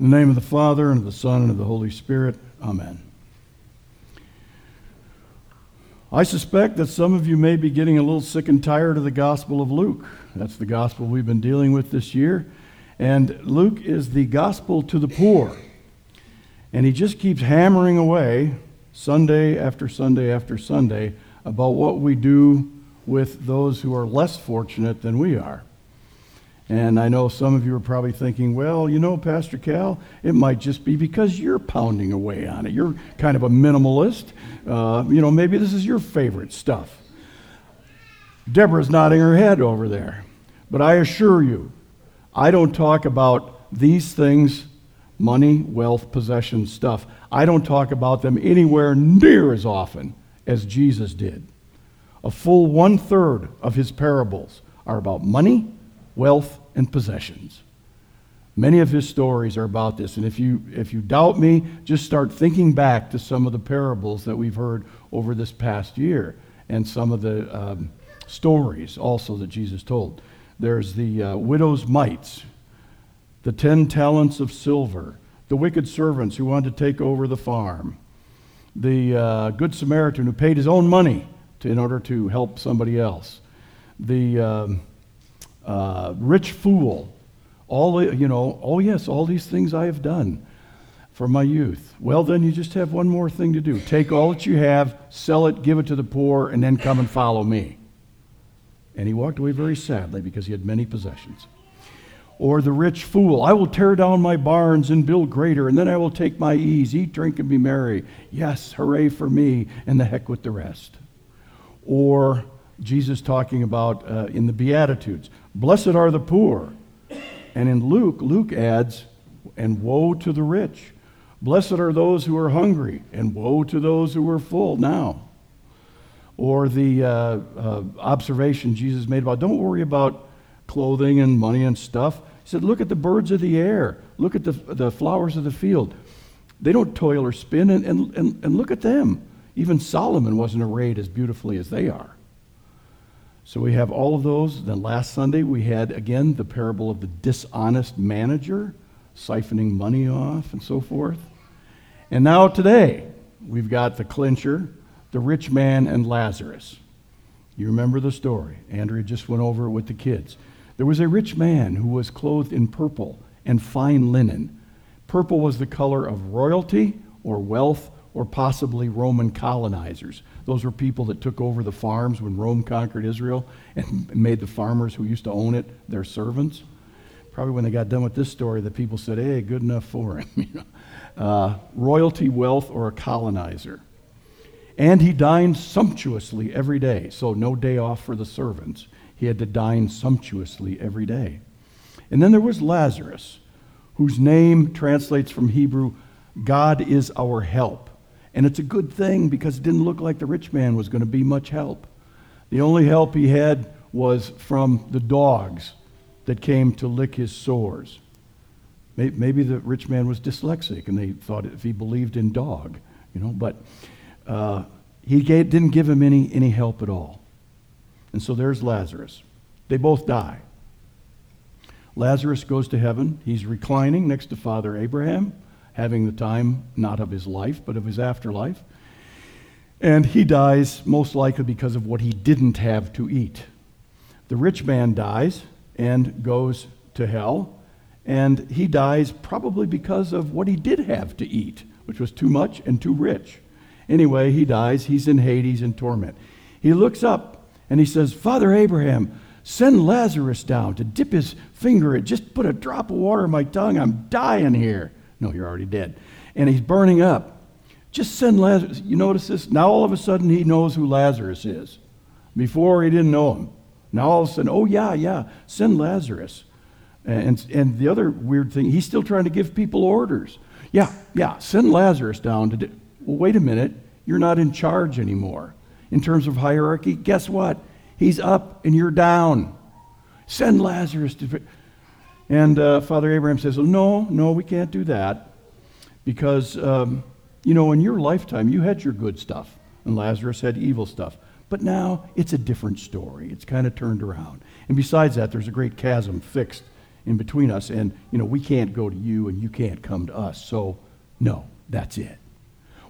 In the name of the Father, and of the Son, and of the Holy Spirit. Amen. I suspect that some of you may be getting a little sick and tired of the Gospel of Luke. That's the gospel we've been dealing with this year. And Luke is the gospel to the poor. And he just keeps hammering away Sunday after Sunday after Sunday about what we do with those who are less fortunate than we are. And I know some of you are probably thinking, well, you know, Pastor Cal, it might just be because you're pounding away on it. You're kind of a minimalist. Uh, you know, maybe this is your favorite stuff. Deborah's nodding her head over there. But I assure you, I don't talk about these things money, wealth, possession stuff. I don't talk about them anywhere near as often as Jesus did. A full one third of his parables are about money, wealth, and possessions. Many of his stories are about this. And if you, if you doubt me, just start thinking back to some of the parables that we've heard over this past year and some of the um, stories also that Jesus told. There's the uh, widow's mites, the ten talents of silver, the wicked servants who wanted to take over the farm, the uh, good Samaritan who paid his own money to, in order to help somebody else, the. Um, uh, rich fool. All, you know, oh yes, all these things I have done for my youth. Well, then you just have one more thing to do. Take all that you have, sell it, give it to the poor, and then come and follow me. And he walked away very sadly because he had many possessions. Or the rich fool, I will tear down my barns and build greater, and then I will take my ease, eat, drink, and be merry. Yes, hooray for me, and the heck with the rest. Or Jesus talking about uh, in the Beatitudes. Blessed are the poor. And in Luke, Luke adds, and woe to the rich. Blessed are those who are hungry, and woe to those who are full now. Or the uh, uh, observation Jesus made about don't worry about clothing and money and stuff. He said, Look at the birds of the air, look at the, the flowers of the field. They don't toil or spin, and, and, and, and look at them. Even Solomon wasn't arrayed as beautifully as they are. So we have all of those. Then last Sunday we had again the parable of the dishonest manager, siphoning money off and so forth. And now today we've got the clincher, the rich man and Lazarus. You remember the story. Andrea just went over it with the kids. There was a rich man who was clothed in purple and fine linen. Purple was the color of royalty or wealth or possibly Roman colonizers. Those were people that took over the farms when Rome conquered Israel and made the farmers who used to own it their servants. Probably when they got done with this story, the people said, hey, good enough for him. uh, royalty, wealth, or a colonizer. And he dined sumptuously every day, so no day off for the servants. He had to dine sumptuously every day. And then there was Lazarus, whose name translates from Hebrew, God is our help. And it's a good thing because it didn't look like the rich man was going to be much help. The only help he had was from the dogs that came to lick his sores. Maybe the rich man was dyslexic and they thought if he believed in dog, you know, but uh, he gave, didn't give him any, any help at all. And so there's Lazarus. They both die. Lazarus goes to heaven. He's reclining next to Father Abraham having the time not of his life, but of his afterlife. And he dies most likely because of what he didn't have to eat. The rich man dies and goes to hell, and he dies probably because of what he did have to eat, which was too much and too rich. Anyway, he dies. He's in Hades in torment. He looks up and he says, Father Abraham, send Lazarus down to dip his finger in. Just put a drop of water in my tongue. I'm dying here. No, you're already dead. And he's burning up. Just send Lazarus. You notice this? Now all of a sudden he knows who Lazarus is. Before he didn't know him. Now all of a sudden, oh yeah, yeah, send Lazarus. And, and the other weird thing, he's still trying to give people orders. Yeah, yeah, send Lazarus down to. Well, wait a minute. You're not in charge anymore. In terms of hierarchy, guess what? He's up and you're down. Send Lazarus to. And uh, Father Abraham says, well, No, no, we can't do that. Because, um, you know, in your lifetime, you had your good stuff, and Lazarus had evil stuff. But now it's a different story. It's kind of turned around. And besides that, there's a great chasm fixed in between us, and you know we can't go to you and you can't come to us. So no, that's it.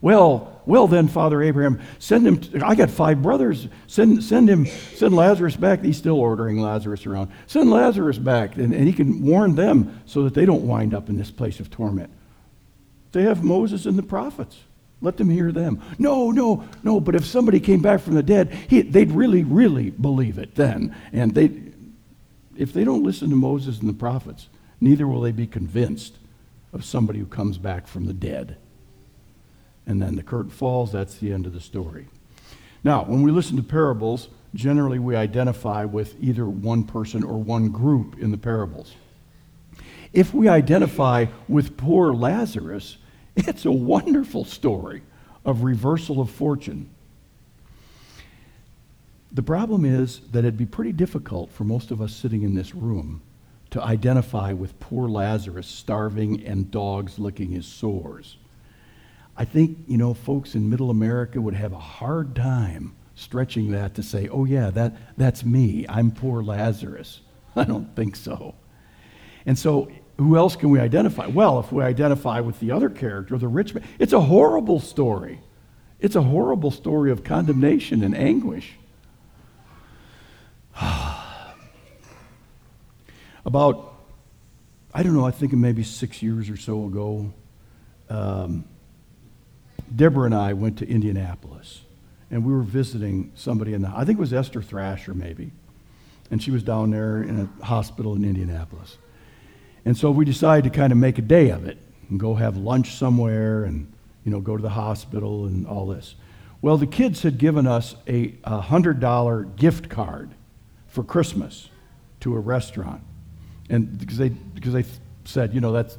Well, well then, Father Abraham, send him. To, I got five brothers. Send, send him. Send Lazarus back. He's still ordering Lazarus around. Send Lazarus back, and, and he can warn them so that they don't wind up in this place of torment. They have Moses and the prophets. Let them hear them. No, no, no. But if somebody came back from the dead, he, they'd really, really believe it then. And they, if they don't listen to Moses and the prophets, neither will they be convinced of somebody who comes back from the dead. And then the curtain falls, that's the end of the story. Now, when we listen to parables, generally we identify with either one person or one group in the parables. If we identify with poor Lazarus, it's a wonderful story of reversal of fortune. The problem is that it'd be pretty difficult for most of us sitting in this room to identify with poor Lazarus starving and dogs licking his sores. I think, you know, folks in middle America would have a hard time stretching that to say, oh, yeah, that, that's me. I'm poor Lazarus. I don't think so. And so who else can we identify? Well, if we identify with the other character, the rich man, it's a horrible story. It's a horrible story of condemnation and anguish. About, I don't know, I think maybe six years or so ago, um, Deborah and I went to Indianapolis, and we were visiting somebody in the, I think it was Esther Thrasher maybe, and she was down there in a hospital in Indianapolis. And so we decided to kind of make a day of it and go have lunch somewhere and, you know, go to the hospital and all this. Well, the kids had given us a $100 gift card for Christmas to a restaurant. And because they, because they said, you know, that's,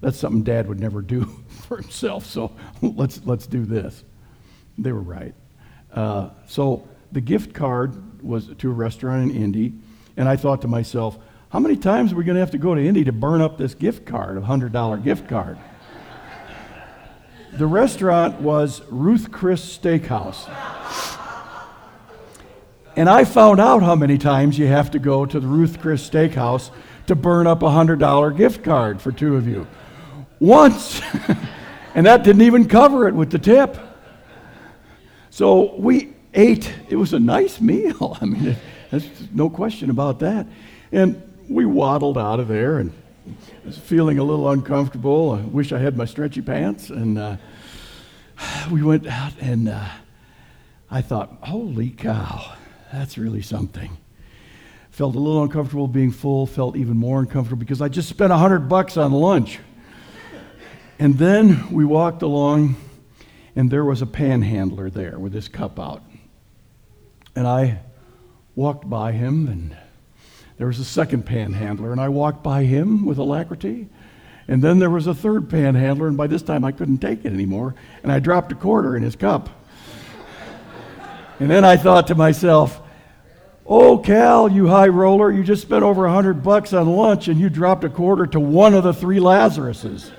that's something dad would never do for himself, so let's, let's do this. They were right. Uh, so the gift card was to a restaurant in Indy, and I thought to myself, how many times are we going to have to go to Indy to burn up this gift card, a $100 gift card? the restaurant was Ruth Chris Steakhouse. And I found out how many times you have to go to the Ruth Chris Steakhouse to burn up a $100 gift card for two of you. Once. and that didn't even cover it with the tip. So we ate. It was a nice meal. I mean, there's no question about that. And we waddled out of there and was feeling a little uncomfortable. I wish I had my stretchy pants. And uh, we went out, and uh, I thought, holy cow, that's really something. Felt a little uncomfortable being full, felt even more uncomfortable because I just spent a hundred bucks on lunch. And then we walked along, and there was a panhandler there with his cup out. And I walked by him, and there was a second panhandler, and I walked by him with alacrity. And then there was a third panhandler, and by this time I couldn't take it anymore, and I dropped a quarter in his cup. and then I thought to myself, Oh, Cal, you high roller, you just spent over a hundred bucks on lunch and you dropped a quarter to one of the three Lazaruses.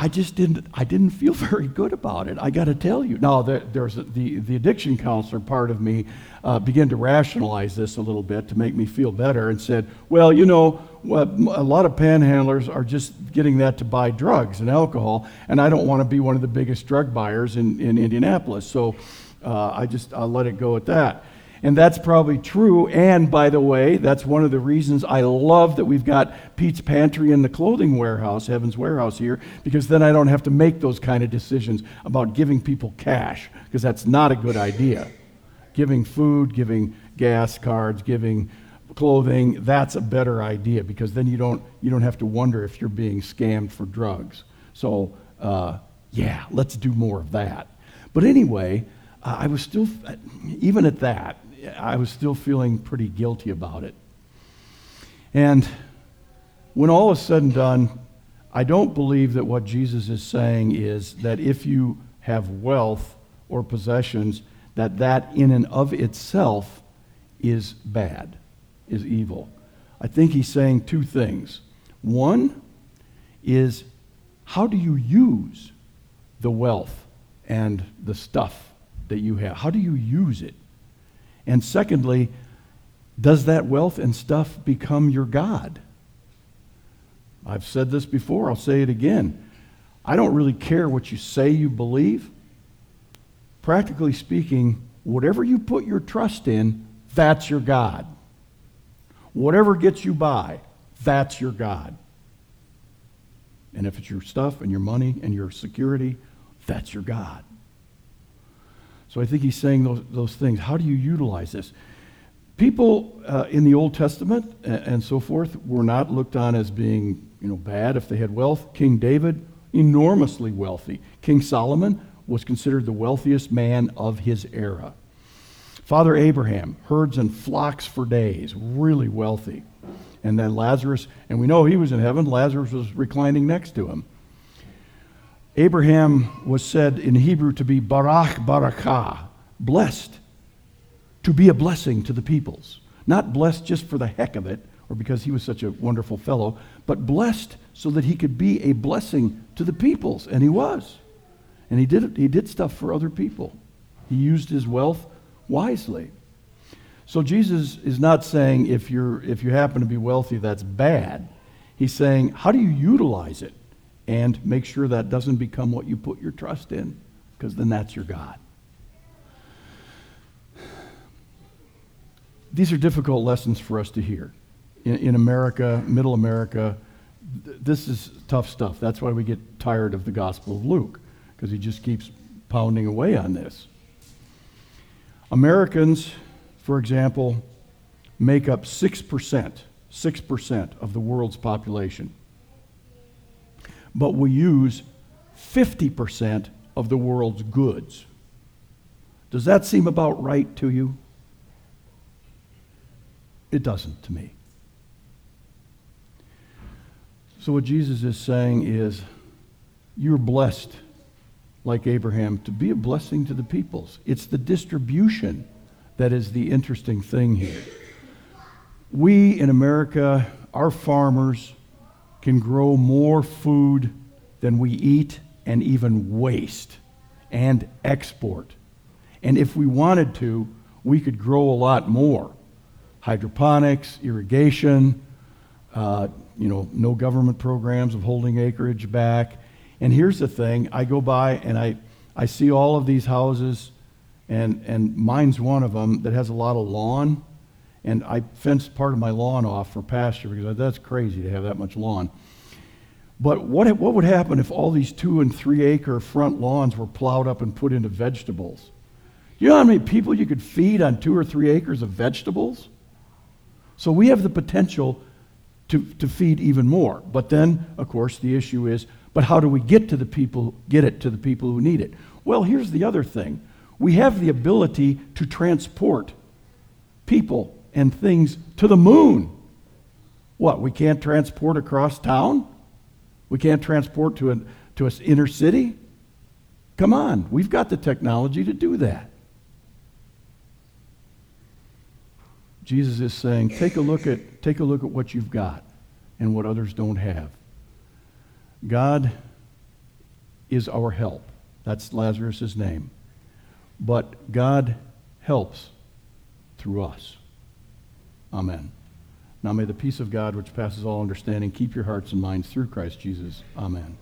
I just didn't, I didn't feel very good about it. I got to tell you. Now, there, there's a, the, the addiction counselor part of me uh, began to rationalize this a little bit to make me feel better and said, well, you know, a lot of panhandlers are just getting that to buy drugs and alcohol, and I don't want to be one of the biggest drug buyers in, in Indianapolis. So uh, I just, I'll let it go at that. And that's probably true. And by the way, that's one of the reasons I love that we've got Pete's Pantry and the clothing warehouse, Heaven's Warehouse here, because then I don't have to make those kind of decisions about giving people cash, because that's not a good idea. Giving food, giving gas cards, giving clothing, that's a better idea because then you don't, you don't have to wonder if you're being scammed for drugs. So, uh, yeah, let's do more of that. But anyway, I was still, even at that, I was still feeling pretty guilty about it. And when all is said and done, I don't believe that what Jesus is saying is that if you have wealth or possessions, that that in and of itself is bad, is evil. I think he's saying two things. One is how do you use the wealth and the stuff that you have? How do you use it? And secondly, does that wealth and stuff become your God? I've said this before, I'll say it again. I don't really care what you say you believe. Practically speaking, whatever you put your trust in, that's your God. Whatever gets you by, that's your God. And if it's your stuff and your money and your security, that's your God. So I think he's saying those, those things. How do you utilize this? People uh, in the Old Testament and, and so forth were not looked on as being you know, bad if they had wealth. King David, enormously wealthy. King Solomon was considered the wealthiest man of his era. Father Abraham, herds and flocks for days, really wealthy. And then Lazarus, and we know he was in heaven, Lazarus was reclining next to him. Abraham was said in Hebrew to be Barak Barakah, blessed, to be a blessing to the peoples. Not blessed just for the heck of it or because he was such a wonderful fellow, but blessed so that he could be a blessing to the peoples. And he was. And he did, he did stuff for other people. He used his wealth wisely. So Jesus is not saying if, you're, if you happen to be wealthy, that's bad. He's saying, how do you utilize it? And make sure that doesn't become what you put your trust in, because then that's your God. These are difficult lessons for us to hear. In, in America, middle America, th- this is tough stuff. That's why we get tired of the Gospel of Luke, because he just keeps pounding away on this. Americans, for example, make up 6%, 6% of the world's population but we use 50% of the world's goods. Does that seem about right to you? It doesn't to me. So, what Jesus is saying is, you're blessed, like Abraham, to be a blessing to the peoples. It's the distribution that is the interesting thing here. We in America, our farmers, can grow more food than we eat and even waste and export. And if we wanted to, we could grow a lot more. Hydroponics, irrigation, uh, you know, no government programs of holding acreage back. And here's the thing I go by and I, I see all of these houses, and, and mine's one of them that has a lot of lawn and I fenced part of my lawn off for pasture because that's crazy to have that much lawn. But what, what would happen if all these two and three acre front lawns were plowed up and put into vegetables? You know how many people you could feed on two or three acres of vegetables? So we have the potential to, to feed even more. But then, of course, the issue is, but how do we get to the people, get it to the people who need it? Well, here's the other thing. We have the ability to transport people and things to the moon. What, we can't transport across town? We can't transport to an to an inner city? Come on, we've got the technology to do that. Jesus is saying, take a look at, take a look at what you've got and what others don't have. God is our help. That's Lazarus' name. But God helps through us. Amen. Now may the peace of God, which passes all understanding, keep your hearts and minds through Christ Jesus. Amen.